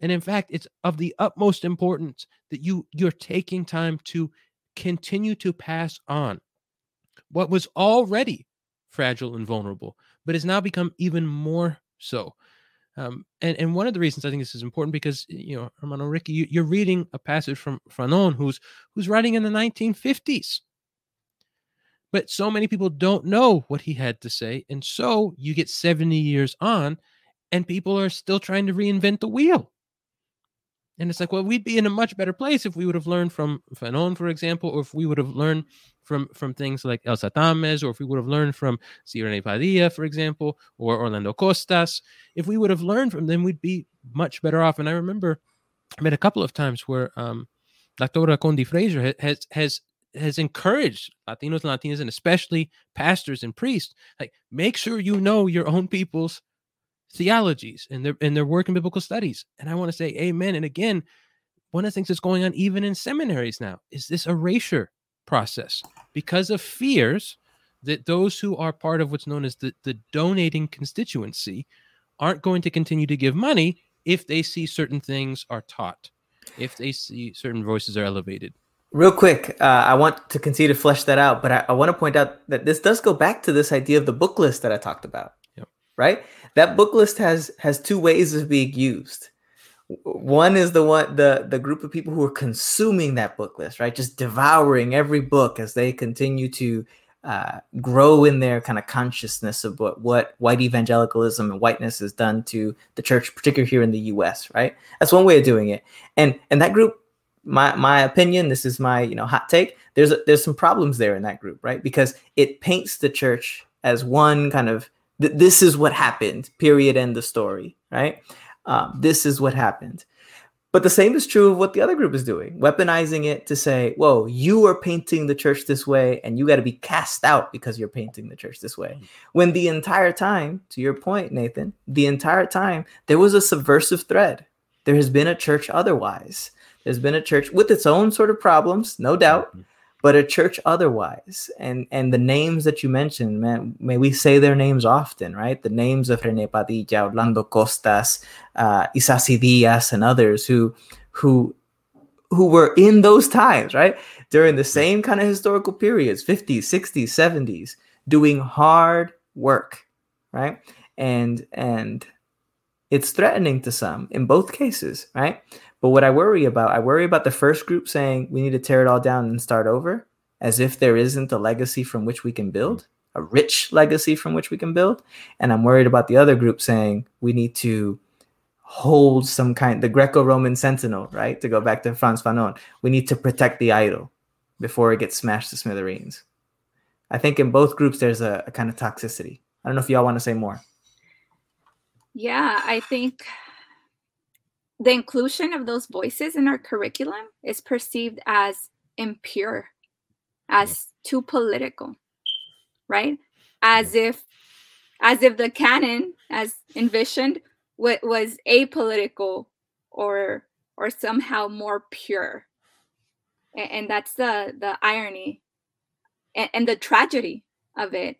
And in fact, it's of the utmost importance that you you're taking time to continue to pass on what was already fragile and vulnerable, but has now become even more so. Um, and and one of the reasons I think this is important because you know Hermano Ricky, you, are reading a passage from Fanon who's who's writing in the 1950s. But so many people don't know what he had to say, and so you get 70 years on, and people are still trying to reinvent the wheel. And it's like, well, we'd be in a much better place if we would have learned from Fanon, for example, or if we would have learned from from things like Elsa Tamez, or if we would have learned from C. René Padilla, for example, or Orlando Costas. If we would have learned from them, we'd be much better off. And I remember I met a couple of times where um, Dr. Condi Fraser has has has encouraged Latinos and Latinas, and especially pastors and priests, like make sure you know your own people's theologies and their and their work in biblical studies. And I want to say amen. And again, one of the things that's going on even in seminaries now is this erasure process because of fears that those who are part of what's known as the, the donating constituency aren't going to continue to give money if they see certain things are taught, if they see certain voices are elevated. Real quick, uh, I want to continue to flesh that out, but I, I, want to point out that this does go back to this idea of the book list that I talked about. Yep. Right? That book list has has two ways of being used one is the one the the group of people who are consuming that book list right just devouring every book as they continue to uh, grow in their kind of consciousness of what what white evangelicalism and whiteness has done to the church particularly here in the us right that's one way of doing it and and that group my my opinion this is my you know hot take there's a, there's some problems there in that group right because it paints the church as one kind of th- this is what happened period end the story right um, this is what happened. But the same is true of what the other group is doing, weaponizing it to say, whoa, you are painting the church this way, and you got to be cast out because you're painting the church this way. When the entire time, to your point, Nathan, the entire time, there was a subversive thread. There has been a church otherwise. There's been a church with its own sort of problems, no doubt, mm-hmm but a church otherwise. And and the names that you mentioned, man, may we say their names often, right? The names of Rene Padilla, Orlando Costas, uh, Isasi Diaz, and others who who who were in those times, right? During the same kind of historical periods, 50s, 60s, 70s, doing hard work, right? And and it's threatening to some in both cases, right? But what I worry about, I worry about the first group saying we need to tear it all down and start over, as if there isn't a legacy from which we can build, a rich legacy from which we can build. And I'm worried about the other group saying we need to hold some kind, the Greco-Roman sentinel, right? To go back to Frantz Fanon, we need to protect the idol before it gets smashed to smithereens. I think in both groups there's a, a kind of toxicity. I don't know if y'all want to say more. Yeah, I think the inclusion of those voices in our curriculum is perceived as impure, as too political, right? As if as if the canon as envisioned was apolitical or or somehow more pure. And, and that's the the irony and, and, the tragedy of it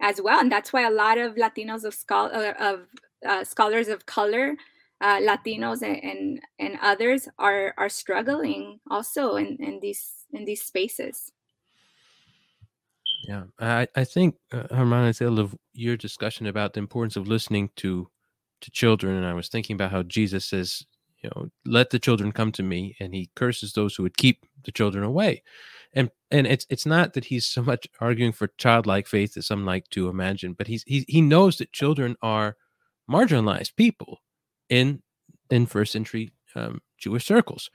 as well. And that's why a lot of Latinos of, scholar, of uh, scholars of color uh, Latinos and, and, and others are are struggling also in, in these in these spaces. Yeah, I I think uh, Hermana of your discussion about the importance of listening to to children, and I was thinking about how Jesus says, you know, let the children come to me, and he curses those who would keep the children away. And and it's it's not that he's so much arguing for childlike faith as some like to imagine, but he's he he knows that children are marginalized people in in first century um, Jewish circles,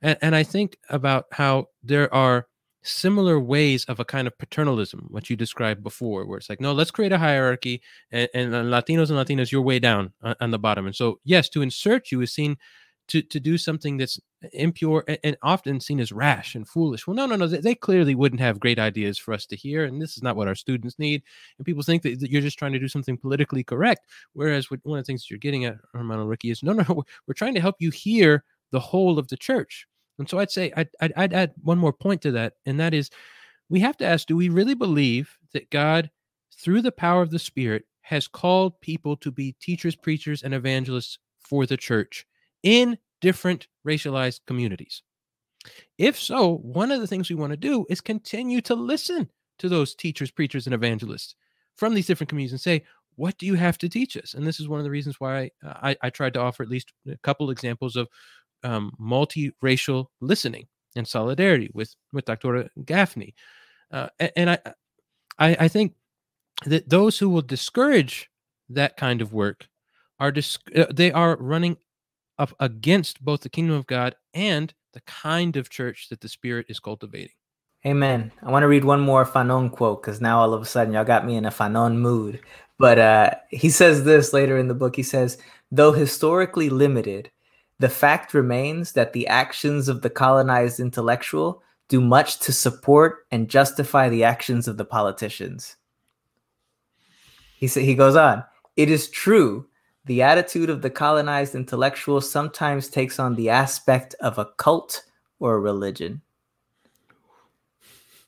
and, and I think about how there are similar ways of a kind of paternalism, what you described before, where it's like, no, let's create a hierarchy, and, and Latinos and Latinas, you're way down on, on, the bottom. And so, yes, to insert you is seen to to do something that's impure and, and, often seen as rash and foolish. Well, no, no, no. They, they, clearly wouldn't have great ideas for us to hear, and this is not what our students need. And people think that, that you're just trying to do something politically correct, whereas what, one of the things you're getting at, Hermano Ricky, is no, no, no. We're trying to help you hear the whole of the church. And so I'd say I'd, I'd, I'd add one more point to that, and that is we have to ask: Do we really believe that God, through the power of the Spirit, has called people to be teachers, preachers, and evangelists for the church in different racialized communities? If so, one of the things we want to do is continue to listen to those teachers, preachers, and evangelists from these different communities and say, what do you have to teach us? And this is one of the reasons why I, I, I tried to offer at least a couple examples of um, multiracial listening and solidarity with with Dr. Gafney. Uh, and I, I, I think that those who will discourage that kind of work are dis- uh, they are running up against both the kingdom of God and the kind of church that the Spirit is cultivating. Amen. I want to read one more Fanon quote because now all of a sudden y'all got me in a Fanon mood. But uh, he says this later in the book. He says, though historically limited, the fact remains that the actions of the colonized intellectual do much to support and justify the actions of the politicians. He, sa- he goes on, it is true the attitude of the colonized intellectual sometimes takes on the aspect of a cult or a religion.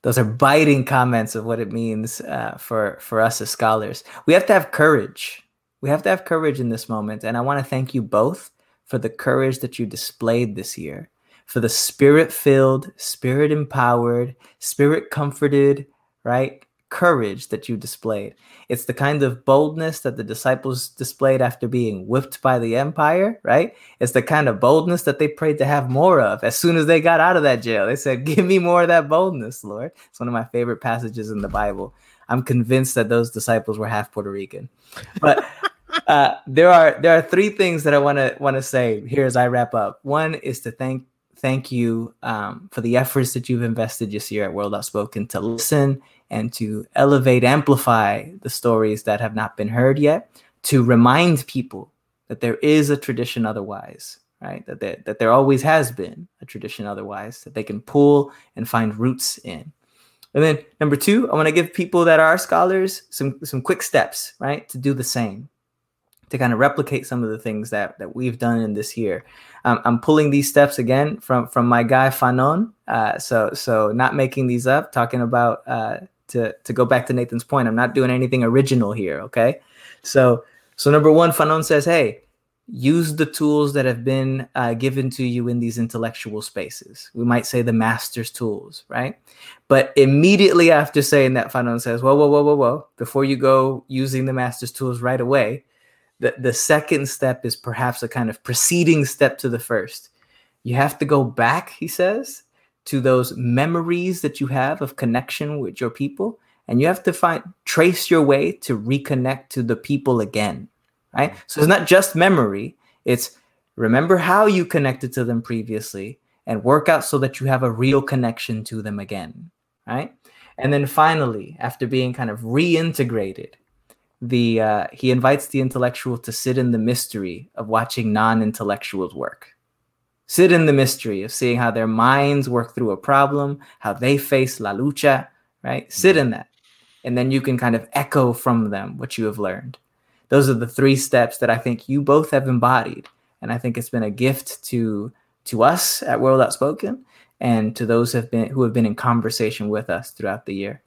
Those are biting comments of what it means uh, for, for us as scholars. We have to have courage. We have to have courage in this moment. And I want to thank you both for the courage that you displayed this year, for the spirit filled, spirit empowered, spirit comforted, right? Courage that you displayed. It's the kind of boldness that the disciples displayed after being whipped by the empire, right? It's the kind of boldness that they prayed to have more of as soon as they got out of that jail. They said, (laughs) Give me more of that boldness, Lord. It's one of my favorite passages in the Bible. I'm convinced that those disciples were half Puerto Rican. But (laughs) uh, there are there are three things that I want to want to say here as I wrap up. One is to thank thank you um, for the efforts that you've invested this year at World Outspoken to listen and to elevate, amplify the stories that have not been heard yet, to remind people that there is a tradition otherwise, right? That there, that there always has been a tradition otherwise that they can pull and find roots in. And then number two, I want to give people that are scholars some some quick steps, right, to do the same, to kind of replicate some of the things that that we've done in this year. Um, I'm pulling these steps again from from my guy Fanon. Uh, so so not making these up, talking about uh, to to go back to Nathan's point, I'm not doing anything original here. Okay, so so number one, Fanon says, hey, use the tools that have been uh, given to you in these intellectual spaces. We might say the master's tools, right? But immediately after saying that, Fanon says, whoa, whoa, whoa, whoa, whoa, before you go using the master's tools right away, the, the second step is perhaps a kind of preceding step to the first. You have to go back, he says, to those memories that you have of connection with your people and you have to find trace your way to reconnect to the people again right? So it's not just memory it's remember how you connected to them previously and work out so that you have a real connection to them again right? And then finally after being kind of reintegrated the uh, he invites the intellectual to sit in the mystery of watching non-intellectuals work sit in the mystery of seeing how their minds work through a problem, how they face la lucha, right? Sit in mm-hmm. that. And then you can kind of echo from them what you have learned. Those are the three steps that I think you both have embodied. And I think it's been a gift to to us at World Outspoken and to those have been who have been in conversation with us throughout the year.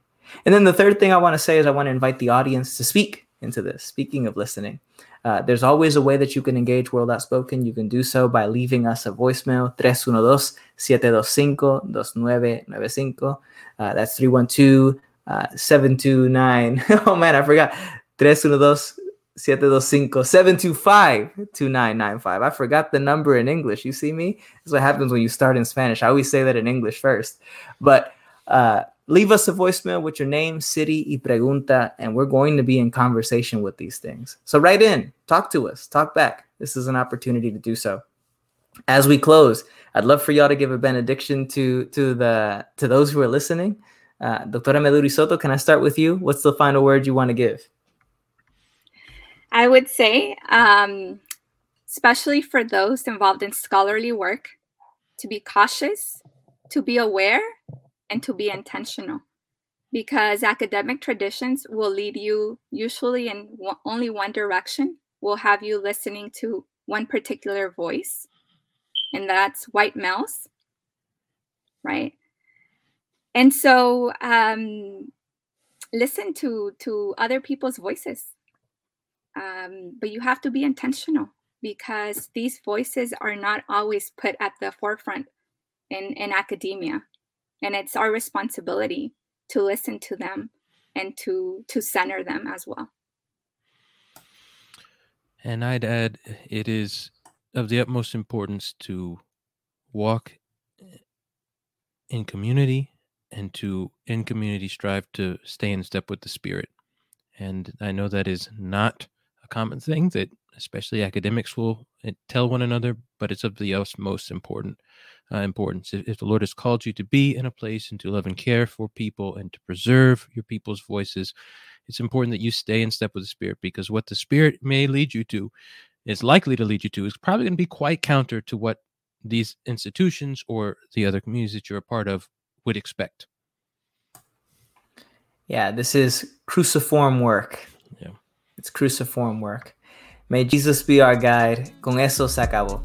And then the third thing I want to say is I want to invite the audience to speak into this. Speaking of listening, uh, there's always a way that you can engage World Outspoken. You can do so by leaving us a voicemail 312-725-2995. Uh, that's 312 uh, 729. (laughs) oh man, I forgot. 312 725-2995. I forgot the number in English. You see me? That's what happens when you start in Spanish. I always say that in English first. But uh, leave us a voicemail with your name, city, y pregunta, and we're going to be in conversation with these things. So write in, talk to us, talk back. This is an opportunity to do so. As we close, I'd love for y'all to give a benediction to to the to those who are listening. Uh, Doctora Meduri Soto, can I start with you? What's the final word you want to give? I would say um, especially for those involved in scholarly work, to be cautious, to be aware, and to be intentional. Because academic traditions will lead you usually in only one direction, will have you listening to one particular voice, and that's white males, right? And so um, listen to to other people's voices um, but you have to be intentional because these voices are not always put at the forefront in, in academia and it's our responsibility to listen to them and to to center them as well. And i'd add it is of the utmost importance to walk in community and to in community strive to stay in step with the spirit. And i know that is not a common thing that especially academics will eh, tell one another, but it's of the utmost important uh, importance. If, if, the Lord has called you to be in a place and to love and care for people and to preserve your people's voices, it's important that you stay in step with the Spirit because what the Spirit may lead you to is likely to lead you to is probably going to be quite counter to what these institutions or the other communities that you're a part of would expect. Yeah, this is cruciform work. Yeah. It's cruciform work. May Jesus be our guide. Con eso se acabó.